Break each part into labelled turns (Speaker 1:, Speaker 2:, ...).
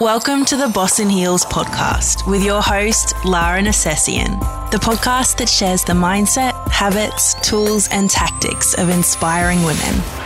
Speaker 1: Welcome to the Boss in Heels podcast with your host, Lara Nercessian, the podcast that shares the mindset, habits, tools, and tactics of inspiring women.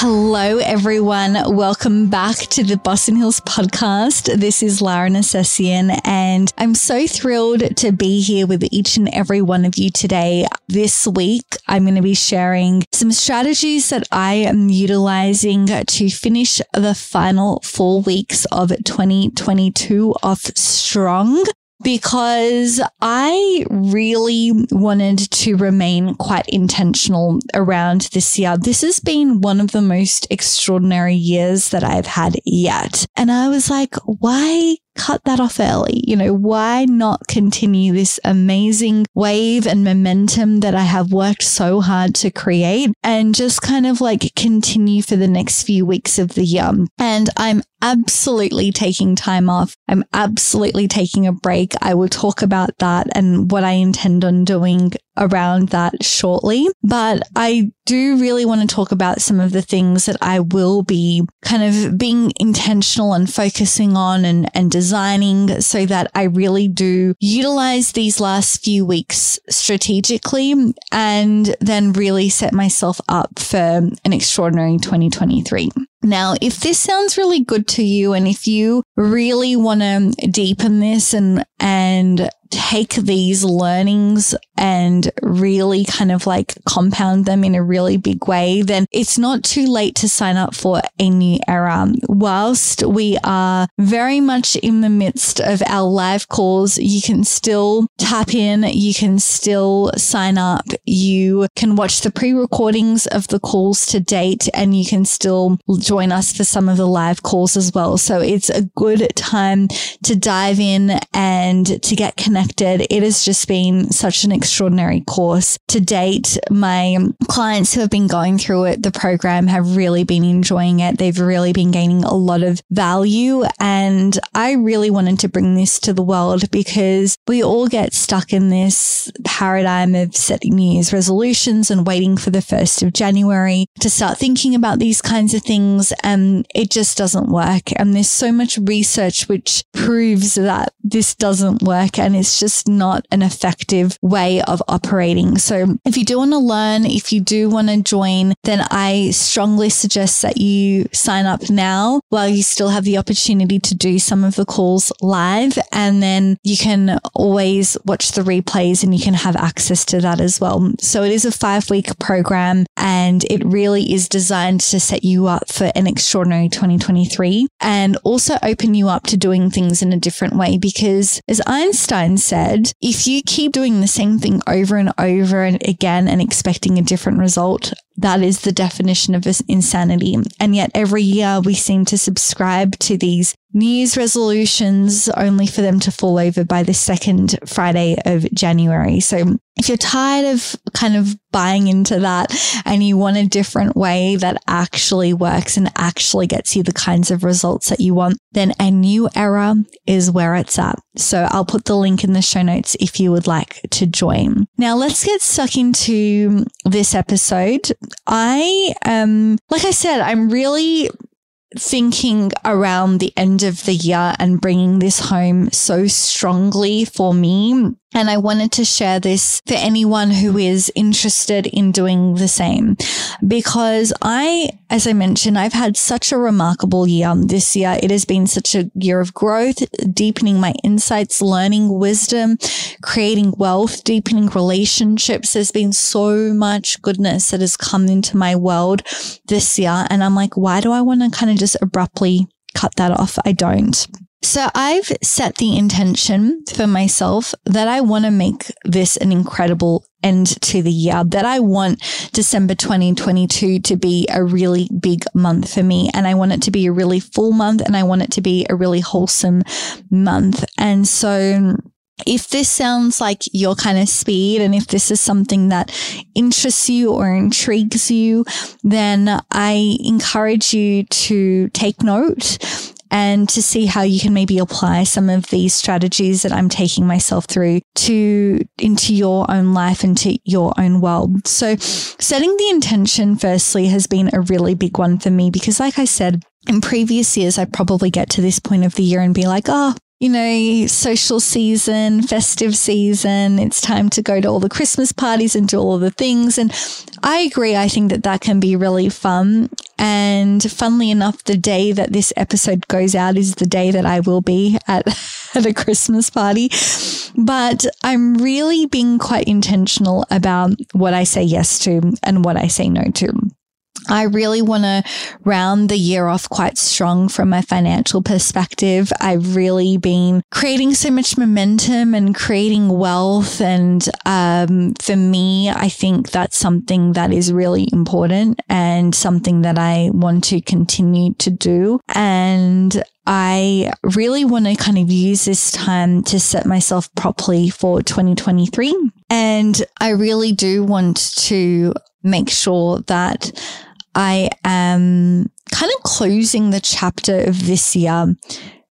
Speaker 2: Hello, everyone. Welcome back to the Boss Hills podcast. This is Lara Nercessian, and I'm so thrilled to be here with each and every one of you today. This week, I'm going to be sharing some strategies that I am utilizing to finish the final four weeks of 2022 off strong because I really wanted to remain quite intentional around this year. This has been one of the most extraordinary years that I've had yet. And I was like, why cut that off early? You know, why not continue this amazing wave and momentum that I have worked so hard to create and just kind of like continue for the next few weeks of the year? And I'm absolutely taking time off. I'm absolutely taking a break. I will talk about that and what I intend on doing around that shortly. But I do really want to talk about some of the things that I will be kind of being intentional and focusing on and, and designing so that I really do utilize these last few weeks strategically and then really set myself up for an extraordinary 2023. Now, if this sounds really good to you and if you really want to deepen this and, and take these learnings and really kind of like compound them in a really big way, then it's not too late to sign up for a new era. Whilst we are very much in the midst of our live calls, you can still tap in, you can still sign up, you can watch the pre recordings of the calls to date, and you can still join us for some of the live calls as well. So it's a good time to dive in and to get connected connected. It has just been such an extraordinary course to date. My clients who have been going through it, the program have really been enjoying it. They've really been gaining a lot of value. And I really wanted to bring this to the world because we all get stuck in this paradigm of setting New Year's resolutions and waiting for the 1st of January to start thinking about these kinds of things. And it just doesn't work. And there's so much research which proves that this doesn't work and it's just not an effective way of operating. So if you do want to learn, if you do want to join, then I strongly suggest that you sign up now while you still have the opportunity to do some of the calls live. And then you can always watch the replays and you can have access to that as well. So it is a five week program and it really is designed to set you up for an extraordinary 2023 and also open you up to doing things in a different way because as Einstein said, if you keep doing the same thing over and over and again and expecting a different result, that is the definition of insanity. And yet every year we seem to subscribe to these New Year's resolutions only for them to fall over by the second Friday of January. So if you're tired of kind of buying into that and you want a different way that actually works and actually gets you the kinds of results that you want, then a new era is where it's at. So I'll put the link in the show notes if you would like to join. Now let's get stuck into this episode. I um like I said, I'm really thinking around the end of the year and bringing this home so strongly for me and I wanted to share this for anyone who is interested in doing the same because I, as I mentioned, I've had such a remarkable year this year. It has been such a year of growth, deepening my insights, learning wisdom, creating wealth, deepening relationships. There's been so much goodness that has come into my world this year. And I'm like, why do I want to kind of just abruptly cut that off? I don't. So I've set the intention for myself that I want to make this an incredible end to the year, that I want December 2022 to be a really big month for me. And I want it to be a really full month and I want it to be a really wholesome month. And so if this sounds like your kind of speed and if this is something that interests you or intrigues you, then I encourage you to take note and to see how you can maybe apply some of these strategies that I'm taking myself through to into your own life and to your own world. So setting the intention firstly has been a really big one for me because like I said, in previous years, I'd probably get to this point of the year and be like, oh, you know, social season, festive season. It's time to go to all the Christmas parties and do all the things. And I agree. I think that that can be really fun. And funnily enough, the day that this episode goes out is the day that I will be at, at a Christmas party. But I'm really being quite intentional about what I say yes to and what I say no to. I really want to round the year off quite strong from my financial perspective. I've really been creating so much momentum and creating wealth. And um, for me, I think that's something that is really important and something that I want to continue to do. And I really want to kind of use this time to set myself properly for 2023. And I really do want to make sure that I am kind of closing the chapter of this year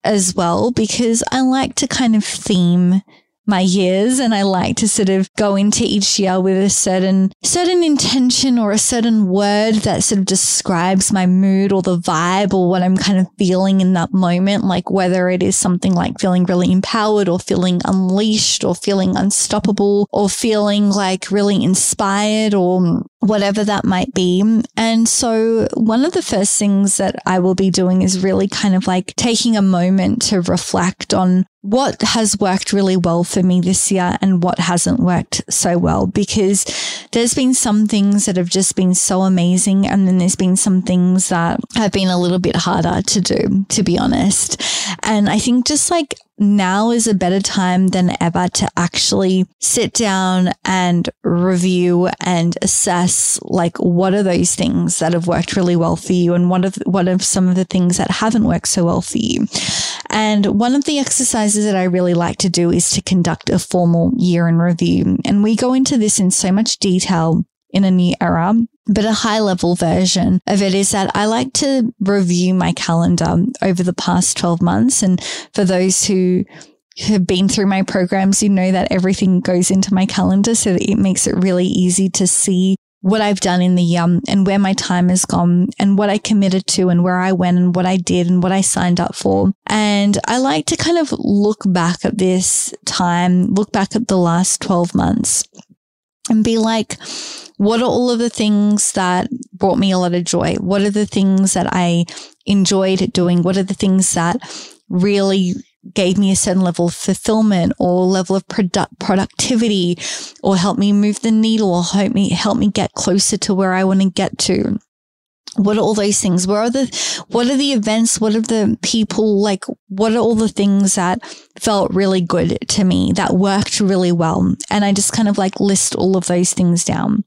Speaker 2: as well because I like to kind of theme my years and I like to sort of go into each year with a certain certain intention or a certain word that sort of describes my mood or the vibe or what I'm kind of feeling in that moment. Like whether it is something like feeling really empowered or feeling unleashed or feeling unstoppable or feeling like really inspired or whatever that might be. And so one of the first things that I will be doing is really kind of like taking a moment to reflect on what has worked really well for me this year and what hasn't worked so well because there's been some things that have just been so amazing and then there's been some things that have been a little bit harder to do to be honest and i think just like now is a better time than ever to actually sit down and review and assess like what are those things that have worked really well for you and what are what are some of the things that haven't worked so well for you. And one of the exercises that I really like to do is to conduct a formal year in review. And we go into this in so much detail in a new era. But a high level version of it is that I like to review my calendar over the past 12 months. And for those who have been through my programs, you know that everything goes into my calendar so that it makes it really easy to see what I've done in the yum and where my time has gone and what I committed to and where I went and what I did and what I signed up for. And I like to kind of look back at this time, look back at the last 12 months and be like, what are all of the things that brought me a lot of joy? What are the things that I enjoyed doing? What are the things that really gave me a certain level of fulfillment or level of produ- productivity or helped me move the needle or help me help me get closer to where I want to get to? What are all those things? Where are the, what are the events? What are the people like? What are all the things that felt really good to me that worked really well? And I just kind of like list all of those things down.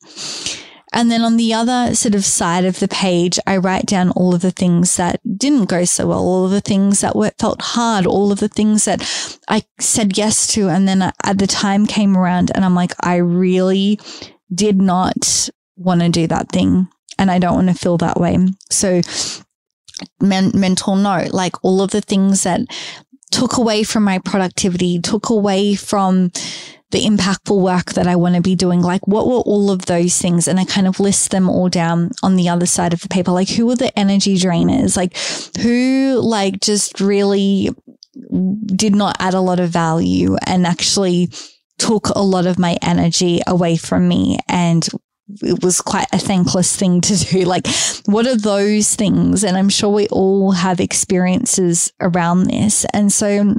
Speaker 2: And then on the other sort of side of the page, I write down all of the things that didn't go so well, all of the things that were, felt hard, all of the things that I said yes to. And then at the time came around and I'm like, I really did not want to do that thing and I don't want to feel that way. So, men- mental note, like all of the things that took away from my productivity, took away from the impactful work that I want to be doing. Like, what were all of those things? And I kind of list them all down on the other side of the paper. Like, who were the energy drainers? Like, who, like, just really did not add a lot of value and actually took a lot of my energy away from me and it was quite a thankless thing to do. Like, what are those things? And I'm sure we all have experiences around this. And so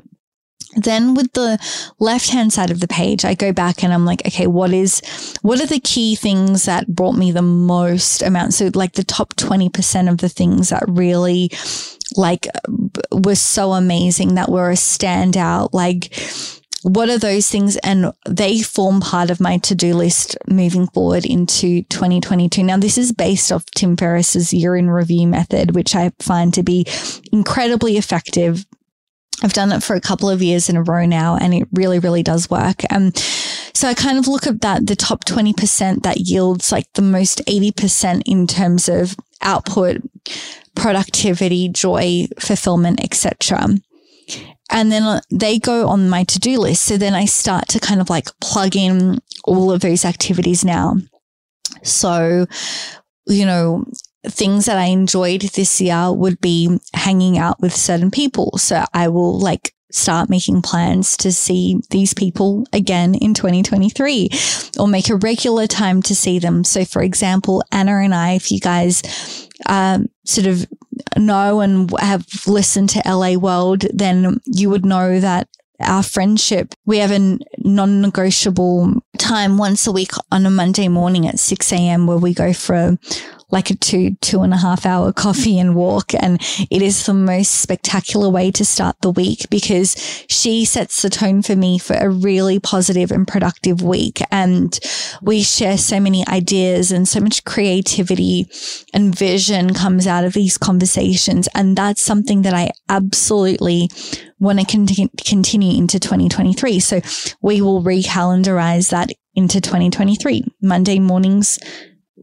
Speaker 2: then with the left hand side of the page, I go back and I'm like, okay, what is, what are the key things that brought me the most amount? So like the top 20% of the things that really like were so amazing that were a standout, like, what are those things? And they form part of my to do list moving forward into 2022. Now, this is based off Tim Ferriss's year in review method, which I find to be incredibly effective. I've done it for a couple of years in a row now, and it really, really does work. Um, so I kind of look at that, the top 20% that yields like the most 80% in terms of output, productivity, joy, fulfillment, etc and then uh, they go on my to do list. So then I start to kind of like plug in all of those activities now. So, you know, things that I enjoyed this year would be hanging out with certain people. So I will like start making plans to see these people again in 2023 or make a regular time to see them. So, for example, Anna and I, if you guys um, sort of know and have listened to LA World, then you would know that our friendship, we have a non negotiable time once a week on a Monday morning at 6 a.m. where we go for like a two, two and a half hour coffee and walk. And it is the most spectacular way to start the week because she sets the tone for me for a really positive and productive week. And we share so many ideas and so much creativity and vision comes out of these conversations. And that's something that I absolutely want to con- continue into 2023. So we will recalendarize that into 2023. Monday mornings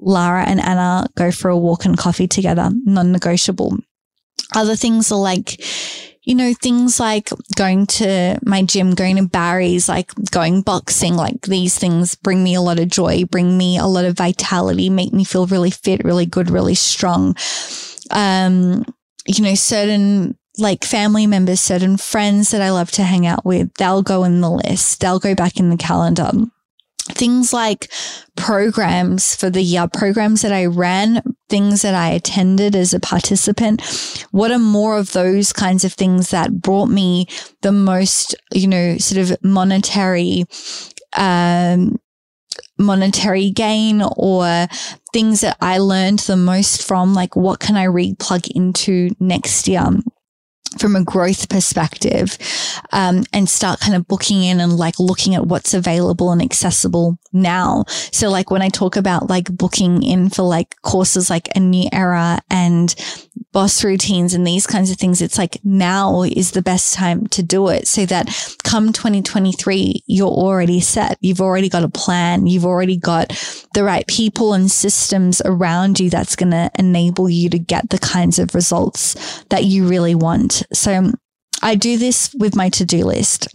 Speaker 2: Lara and Anna go for a walk and coffee together, non negotiable. Other things are like, you know, things like going to my gym, going to Barry's, like going boxing, like these things bring me a lot of joy, bring me a lot of vitality, make me feel really fit, really good, really strong. Um, you know, certain like family members, certain friends that I love to hang out with, they'll go in the list, they'll go back in the calendar things like programs for the year, programs that I ran, things that I attended as a participant. What are more of those kinds of things that brought me the most, you know, sort of monetary, um, monetary gain or things that I learned the most from, like what can I re plug into next year? From a growth perspective um, and start kind of booking in and like looking at what's available and accessible now. So like when I talk about like booking in for like courses like a new era and boss routines and these kinds of things, it's like now is the best time to do it so that come 2023, you're already set. You've already got a plan. You've already got the right people and systems around you that's going to enable you to get the kinds of results that you really want. So um, I do this with my to do list.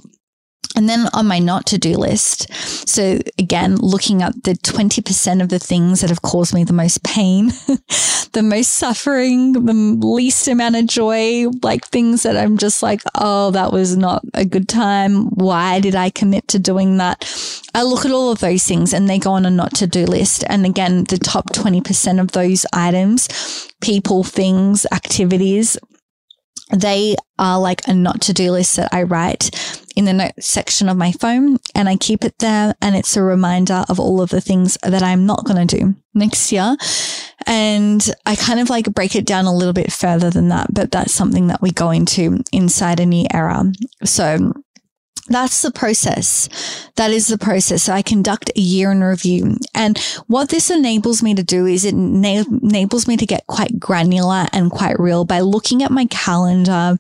Speaker 2: And then on my not to do list, so again, looking at the 20% of the things that have caused me the most pain, the most suffering, the least amount of joy, like things that I'm just like, oh, that was not a good time. Why did I commit to doing that? I look at all of those things and they go on a not to do list. And again, the top 20% of those items, people, things, activities, they are like a not to do list that I write in the notes section of my phone and I keep it there. And it's a reminder of all of the things that I'm not going to do next year. And I kind of like break it down a little bit further than that, but that's something that we go into inside a new era. So that's the process. That is the process. So I conduct a year in review. And what this enables me to do is it enables me to get quite granular and quite real by looking at my calendar.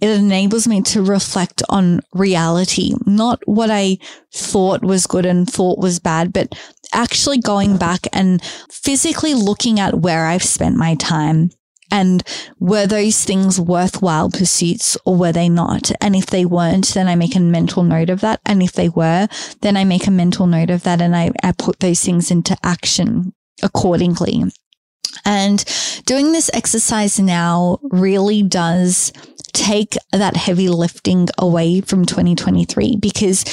Speaker 2: It enables me to reflect on reality, not what I thought was good and thought was bad, but actually going back and physically looking at where I've spent my time and were those things worthwhile pursuits or were they not? And if they weren't, then I make a mental note of that. And if they were, then I make a mental note of that and I, I put those things into action accordingly. And doing this exercise now really does take that heavy lifting away from 2023 because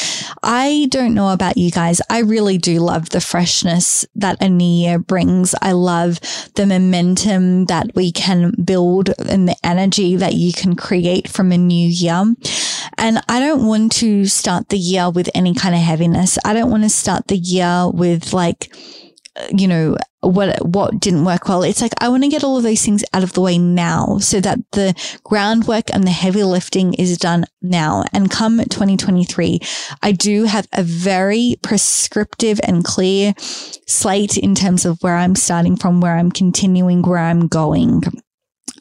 Speaker 2: I don't know about you guys. I really do love the freshness that a new year brings. I love the momentum that we can build and the energy that you can create from a new year. And I don't want to start the year with any kind of heaviness. I don't want to start the year with like, you know, what what didn't work well. It's like I want to get all of those things out of the way now so that the groundwork and the heavy lifting is done now. And come 2023, I do have a very prescriptive and clear slate in terms of where I'm starting from, where I'm continuing, where I'm going.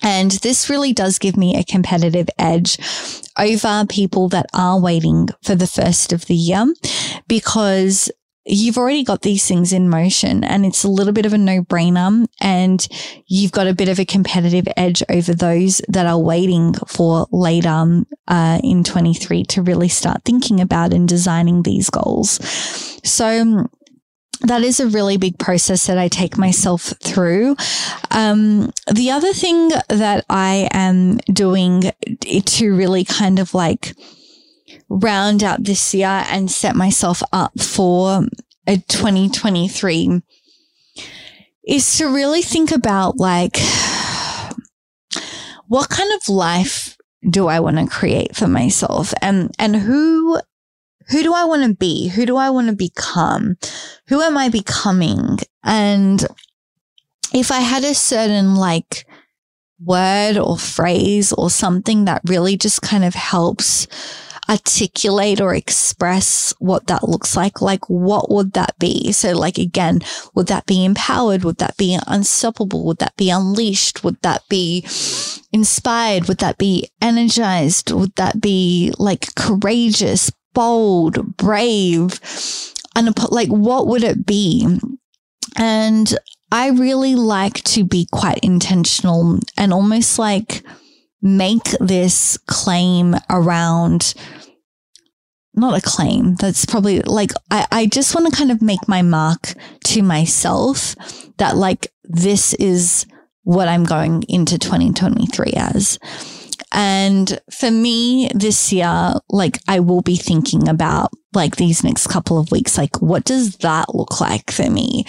Speaker 2: And this really does give me a competitive edge over people that are waiting for the first of the year because you've already got these things in motion and it's a little bit of a no brainer and you've got a bit of a competitive edge over those that are waiting for later uh, in 23 to really start thinking about and designing these goals. So that is a really big process that I take myself through. Um, the other thing that I am doing to really kind of like round out this year and set myself up for a 2023 is to really think about like what kind of life do I want to create for myself and and who who do I want to be? Who do I want to become? Who am I becoming? And if I had a certain like word or phrase or something that really just kind of helps articulate or express what that looks like, like what would that be? So like again, would that be empowered? Would that be unstoppable? Would that be unleashed? Would that be inspired? Would that be energized? Would that be like courageous, bold, brave? And like what would it be? And I really like to be quite intentional and almost like make this claim around not a claim. That's probably like, I, I just want to kind of make my mark to myself that like, this is what I'm going into 2023 as. And for me this year, like I will be thinking about like these next couple of weeks, like what does that look like for me?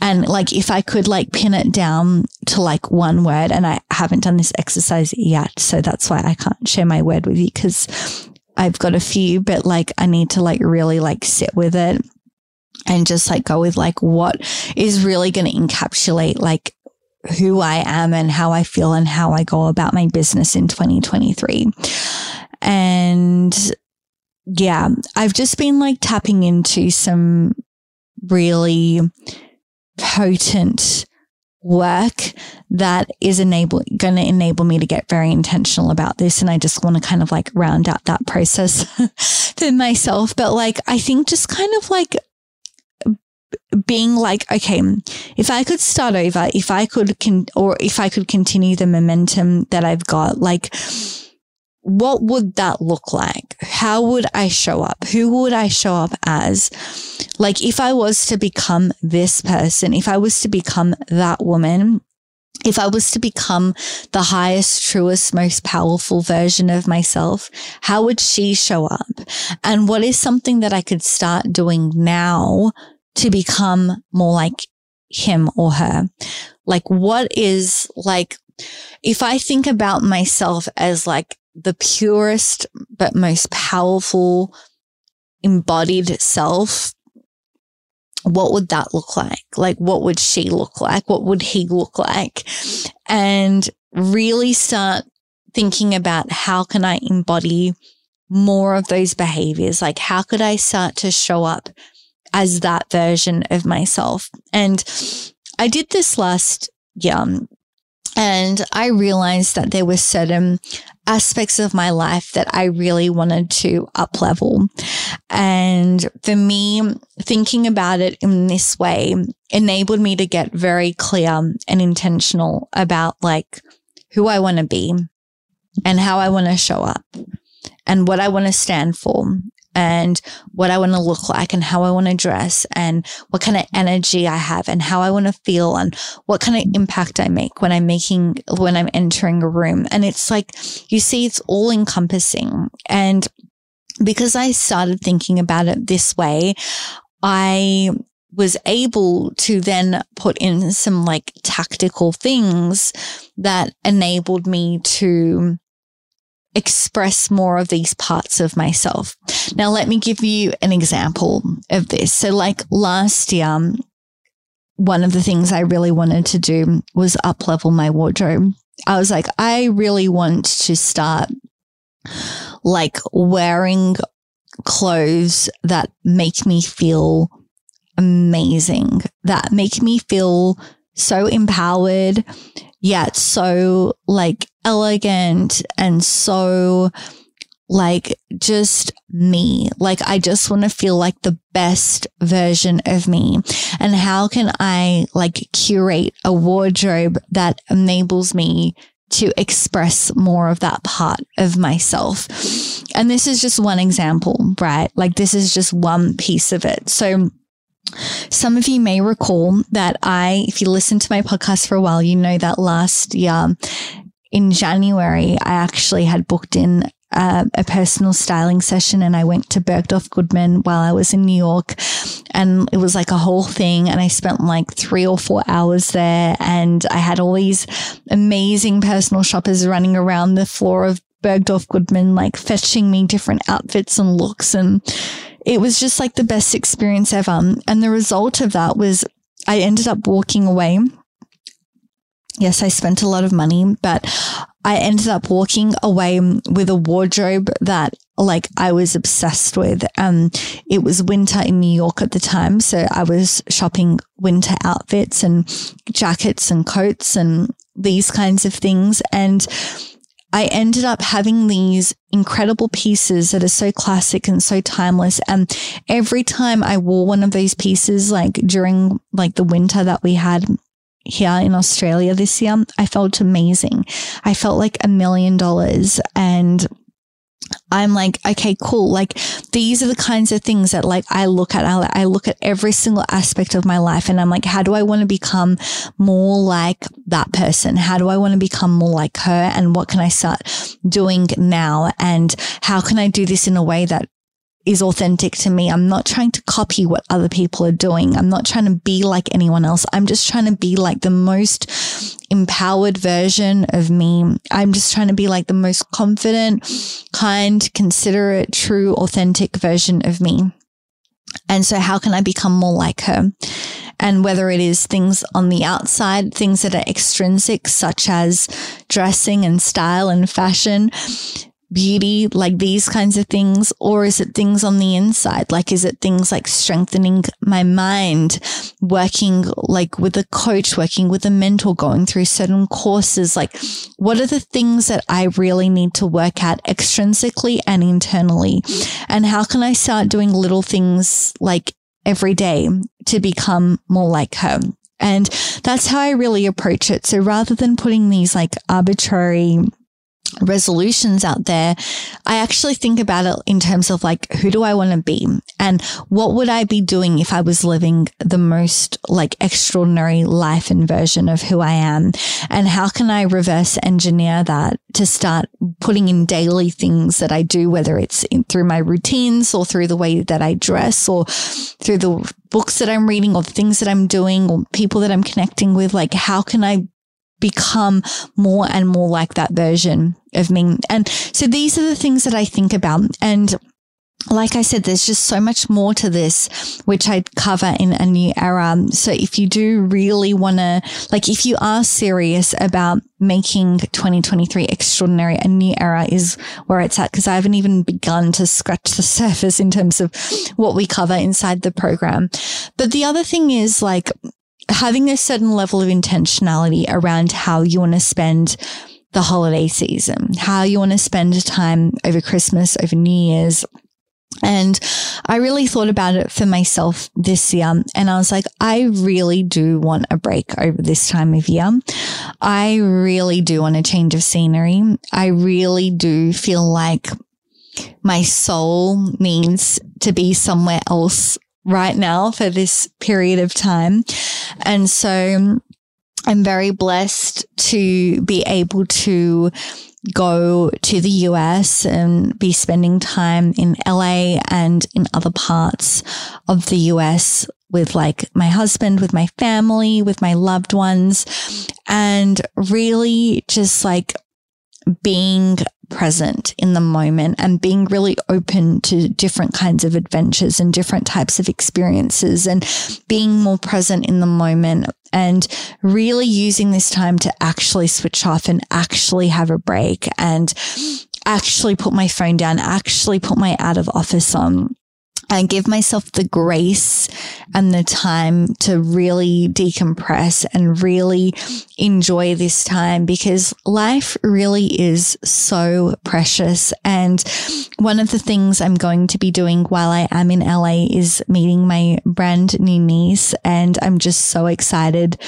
Speaker 2: And like if I could like pin it down to like one word, and I haven't done this exercise yet. So that's why I can't share my word with you because I've got a few, but like I need to like really like sit with it and just like go with like what is really going to encapsulate like who I am and how I feel and how I go about my business in 2023. And yeah, I've just been like tapping into some really potent work that is enable going to enable me to get very intentional about this and I just want to kind of like round out that process for myself. But like I think just kind of like being like, okay, if I could start over, if I could, con- or if I could continue the momentum that I've got, like, what would that look like? How would I show up? Who would I show up as? Like, if I was to become this person, if I was to become that woman, if I was to become the highest, truest, most powerful version of myself, how would she show up? And what is something that I could start doing now to become more like him or her? Like, what is like, if I think about myself as like the purest but most powerful embodied self, what would that look like? Like, what would she look like? What would he look like? And really start thinking about how can I embody more of those behaviors? Like, how could I start to show up as that version of myself. And I did this last year and I realized that there were certain aspects of my life that I really wanted to up level. And for me, thinking about it in this way enabled me to get very clear and intentional about like who I want to be and how I want to show up and what I want to stand for and what I want to look like and how I want to dress and what kind of energy I have and how I want to feel and what kind of impact I make when I'm making, when I'm entering a room. And it's like, you see, it's all encompassing. And because I started thinking about it this way, I was able to then put in some like tactical things that enabled me to express more of these parts of myself. Now, let me give you an example of this. So, like last year, one of the things I really wanted to do was up level my wardrobe. I was like, I really want to start like wearing clothes that make me feel amazing, that make me feel so empowered, yet so like elegant and so like just me. Like I just want to feel like the best version of me. And how can I like curate a wardrobe that enables me to express more of that part of myself? And this is just one example, right? Like this is just one piece of it. So some of you may recall that I, if you listen to my podcast for a while, you know that last year in January, I actually had booked in a personal styling session and I went to Bergdorf Goodman while I was in New York. And it was like a whole thing and I spent like three or four hours there. And I had all these amazing personal shoppers running around the floor of Bergdorf Goodman like fetching me different outfits and looks and it was just like the best experience ever and the result of that was I ended up walking away yes, I spent a lot of money, but I ended up walking away with a wardrobe that like I was obsessed with. Um, it was winter in New York at the time. So I was shopping winter outfits and jackets and coats and these kinds of things. And I ended up having these incredible pieces that are so classic and so timeless. And every time I wore one of these pieces, like during like the winter that we had here in Australia this year, I felt amazing. I felt like a million dollars and I'm like, okay, cool. Like these are the kinds of things that like I look at. I look at every single aspect of my life and I'm like, how do I want to become more like that person? How do I want to become more like her? And what can I start doing now? And how can I do this in a way that is authentic to me. I'm not trying to copy what other people are doing. I'm not trying to be like anyone else. I'm just trying to be like the most empowered version of me. I'm just trying to be like the most confident, kind, considerate, true, authentic version of me. And so how can I become more like her? And whether it is things on the outside, things that are extrinsic, such as dressing and style and fashion, beauty, like these kinds of things? Or is it things on the inside? Like, is it things like strengthening my mind, working like with a coach, working with a mentor, going through certain courses? Like, what are the things that I really need to work at extrinsically and internally? And how can I start doing little things like every day to become more like her? And that's how I really approach it. So rather than putting these like arbitrary resolutions out there, I actually think about it in terms of like, who do I want to be? And what would I be doing if I was living the most like extraordinary life and version of who I am? And how can I reverse engineer that to start putting in daily things that I do, whether it's in, through my routines or through the way that I dress or through the books that I'm reading or the things that I'm doing or people that I'm connecting with? Like, how can I become more and more like that version of me. And so these are the things that I think about. And like I said, there's just so much more to this, which I'd cover in a new era. So if you do really want to, like, if you are serious about making 2023 extraordinary, a new era is where it's at. Cause I haven't even begun to scratch the surface in terms of what we cover inside the program. But the other thing is like, having a certain level of intentionality around how you want to spend the holiday season, how you want to spend time over Christmas, over New Year's. And I really thought about it for myself this year. And I was like, I really do want a break over this time of year. I really do want a change of scenery. I really do feel like my soul needs to be somewhere else right now for this period of time. And so um, I'm very blessed to be able to go to the US and be spending time in LA and in other parts of the US with like my husband, with my family, with my loved ones, and really just like being present in the moment and being really open to different kinds of adventures and different types of experiences and being more present in the moment and really using this time to actually switch off and actually have a break and actually put my phone down, actually put my out of office on and give myself the grace and the time to really decompress and really enjoy this time because life really is so precious. And one of the things I'm going to be doing while I am in LA is meeting my brand new niece. And I'm just so excited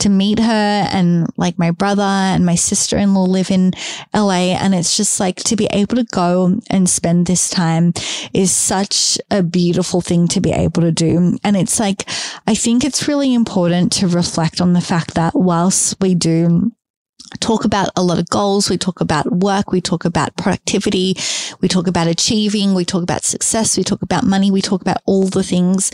Speaker 2: to meet her. And like my brother and my sister in law live in LA. And it's just like to be able to go and spend this time is such a beautiful thing to be able to do. And it's like, I think it's really important to reflect on the fact that whilst we do talk about a lot of goals. We talk about work. We talk about productivity. We talk about achieving. We talk about success. We talk about money. We talk about all the things.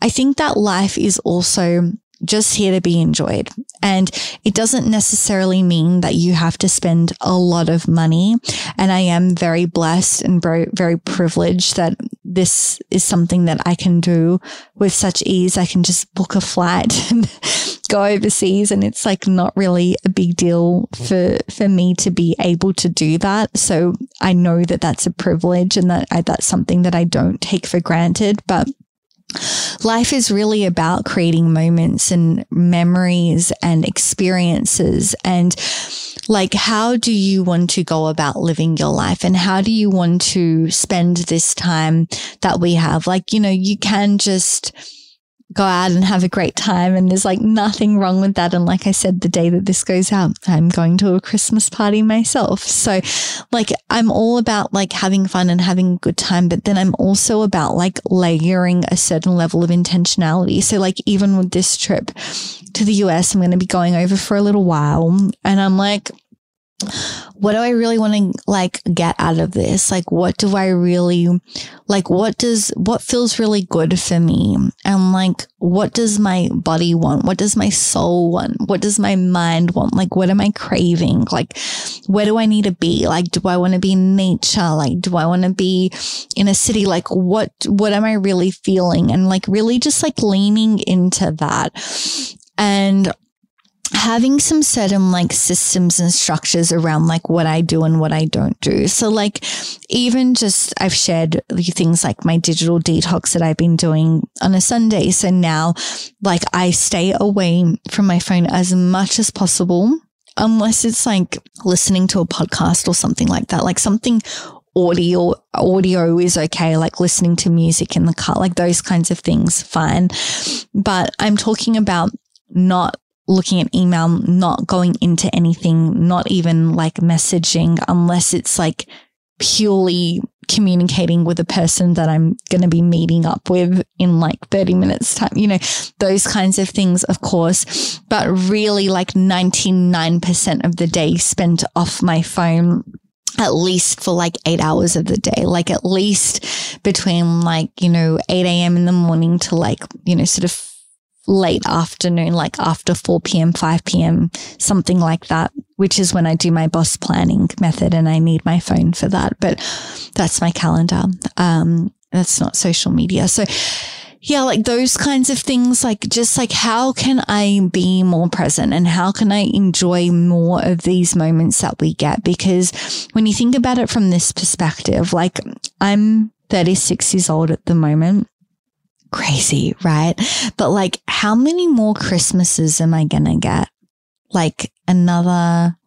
Speaker 2: I think that life is also just here to be enjoyed. And it doesn't necessarily mean that you have to spend a lot of money. And I am very blessed and very, very privileged that this is something that I can do with such ease. I can just book a flight and go overseas and it's like not really a big deal for, for me to be able to do that. So I know that that's a privilege and that I, that's something that I don't take for granted. But Life is really about creating moments and memories and experiences. And like, how do you want to go about living your life? And how do you want to spend this time that we have? Like, you know, you can just, go out and have a great time. And there's like nothing wrong with that. And like I said, the day that this goes out, I'm going to a Christmas party myself. So like I'm all about like having fun and having a good time, but then I'm also about like layering a certain level of intentionality. So like even with this trip to the US, I'm going to be going over for a little while and I'm like, what do I really want to like get out of this? Like, what do I really like? What does, what feels really good for me? And like, what does my body want? What does my soul want? What does my mind want? Like, what am I craving? Like, where do I need to be? Like, do I want to be in nature? Like, do I want to be in a city? Like, what, what am I really feeling? And like, really just like leaning into that. And having some certain like systems and structures around like what I do and what I don't do. So like even just I've shared the things like my digital detox that I've been doing on a Sunday. So now like I stay away from my phone as much as possible unless it's like listening to a podcast or something like that, like something audio audio is okay like listening to music in the car like those kinds of things fine but i'm talking about not looking at email, not going into anything, not even like messaging unless it's like purely communicating with a person that I'm going to be meeting up with in like 30 minutes time, you know, those kinds of things, of course, but really like 99% of the day spent off my phone at least for like eight hours of the day, like at least between like, you know, 8 a.m. in the morning to like, you know, sort of late afternoon, like after 4 p.m., 5 p.m., something like that, which is when I do my boss planning method and I need my phone for that. But that's my calendar. Um, that's not social media. So, yeah, like those kinds of things, like just like how can I be more present and how can I enjoy more of these moments that we get? Because when you think about it from this perspective, like I'm 36 years old at the moment crazy, right? But like, how many more Christmases am I going to get? Like another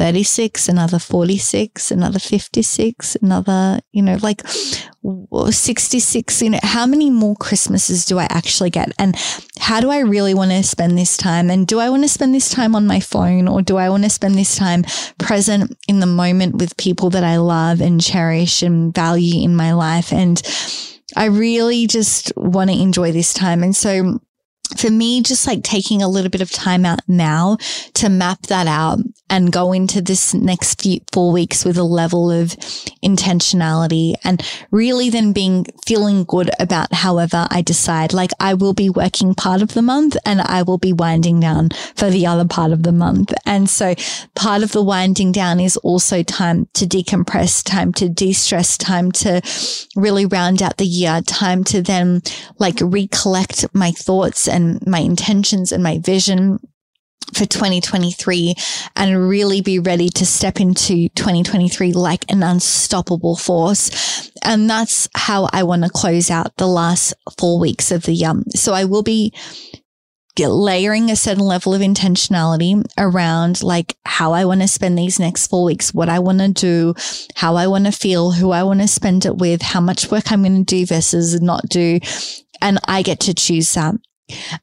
Speaker 2: 36, another 46, another 56, another, you know, like 66, you know, how many more Christmases do I actually get? And how do I really want to spend this time? And do I want to spend this time on my phone or do I want to spend this time present in the moment with people that I love and cherish and value in my life? And I really just want to enjoy this time. And so for me, just like taking a little bit of time out now to map that out and go into this next few four weeks with a level of intentionality and really then being feeling good about however I decide. Like I will be working part of the month and I will be winding down for the other part of the month. And so part of the winding down is also time to decompress, time to de-stress, time to really round out the year, time to then like recollect my thoughts and my intentions and my vision for 2023 and really be ready to step into 2023 like an unstoppable force. And that's how I want to close out the last four weeks of the year. So I will be layering a certain level of intentionality around like how I want to spend these next four weeks, what I want to do, how I want to feel, who I want to spend it with, how much work I'm going to do versus not do. And I get to choose that.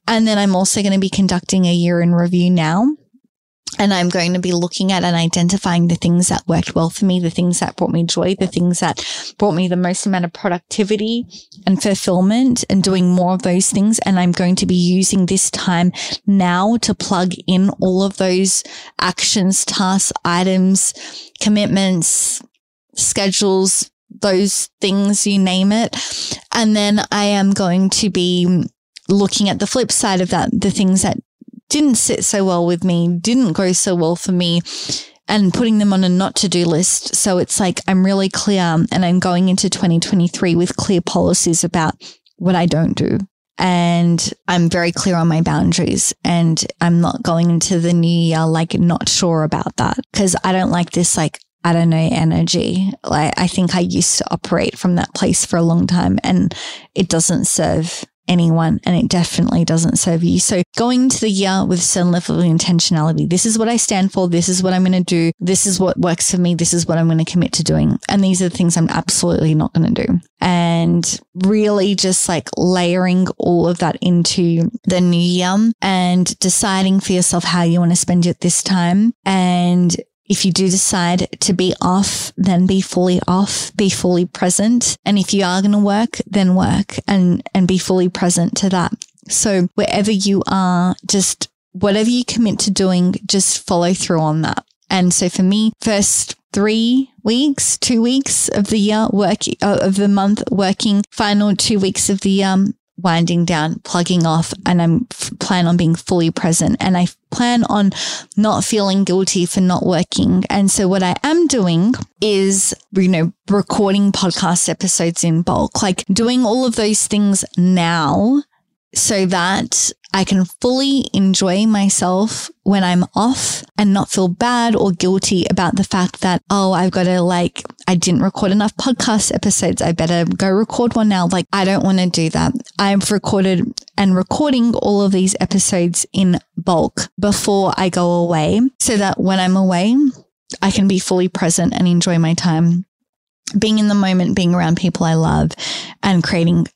Speaker 2: And then I'm also going to be conducting a year in review now. and I'm going to be looking at and identifying the things that worked well for me, the things that brought me joy, the things that brought me the most amount of productivity and fulfillment and doing more of those things. And I'm going to be using this time now to plug in all of those actions, tasks, items, commitments, schedules, those things, you name it. And then I am going to be looking at the flip side of that, the things that didn't sit so well with me, didn't go so well for me, and putting them on a not to do list. So it's like I'm really clear and I'm going into 2023 with clear policies about what I don't do. And I'm very clear on my boundaries and I'm not going into the new year like not sure about that because I don't like this like I don't know, energy. Like I think I used to operate from that place for a long time and it doesn't serve anyone and it definitely doesn't serve you. So going into the year with certain level of intentionality, this is what I stand for. This is what I'm going to do. This is what works for me. This is what I'm going to commit to doing. And these are the things I'm absolutely not going to do. And really just like layering all of that into the new year and deciding for yourself how you want to spend it this time and if you do decide to be off, then be fully off, be fully present. And if you are going to work, then work and, and be fully present to that. So wherever you are, just whatever you commit to doing, just follow through on that. And so for me, first three weeks, two weeks of the year work uh, of the month working, final two weeks of the um, winding down, plugging off, and I'm f- plan on being fully present. And I plan on not feeling guilty for not working. And so what I am doing is, you know, recording podcast episodes in bulk, like doing all of those things now so that I can fully enjoy myself when I'm off and not feel bad or guilty about the fact that, oh, I've got to like, I didn't record enough podcast episodes. I better go record one now. Like, I don't want to do that. I've recorded and recording all of these episodes in bulk before I go away so that when I'm away, I can be fully present and enjoy my time being in the moment, being around people I love and creating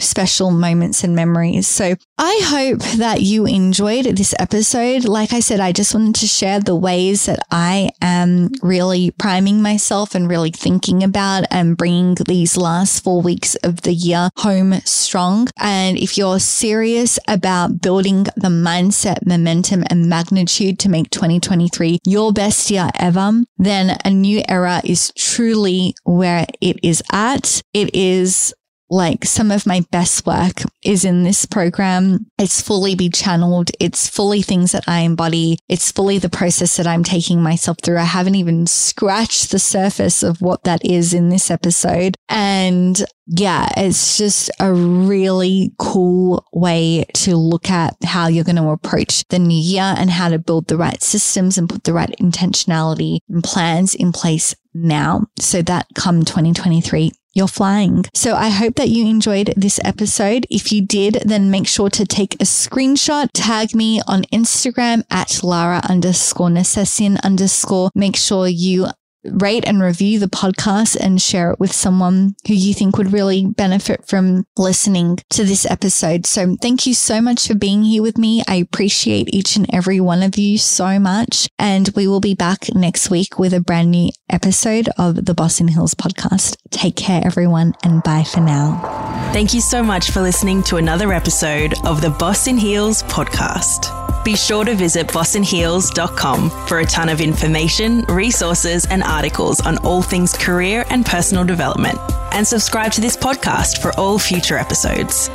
Speaker 2: special moments and memories. So I hope that you enjoyed this episode. Like I said, I just wanted to share the ways that I am really priming myself and really thinking about and bringing these last four weeks of the year home strong. And if you're serious about building the mindset, momentum, and magnitude to make 2023 your best year ever, then a new era is truly where it is at. It is like some of my best work is in this program. It's fully be channeled. It's fully things that I embody. It's fully the process that I'm taking myself through. I haven't even scratched the surface of what that is in this episode. And yeah, it's just a really cool way to look at how you're going to approach the new year and how to build the right systems and put the right intentionality and plans in place now so that come 2023 you're flying. So I hope that you enjoyed this episode. If you did, then make sure to take a screenshot, tag me on Instagram at Lara underscore Nercessian underscore. Make sure you rate and review the podcast and share it with someone who you think would really benefit from listening to this episode. So thank you so much for being here with me. I appreciate each and every one of you so much. And we will be back next week with a brand new episode of the Boss in Heels podcast. Take care, everyone, and bye for now.
Speaker 1: Thank you so much for listening to another episode of the Boss in Heels podcast. Be sure to visit bossinheels.com for a ton of information, resources, and articles on all things career and personal development. And subscribe to this podcast for all future episodes.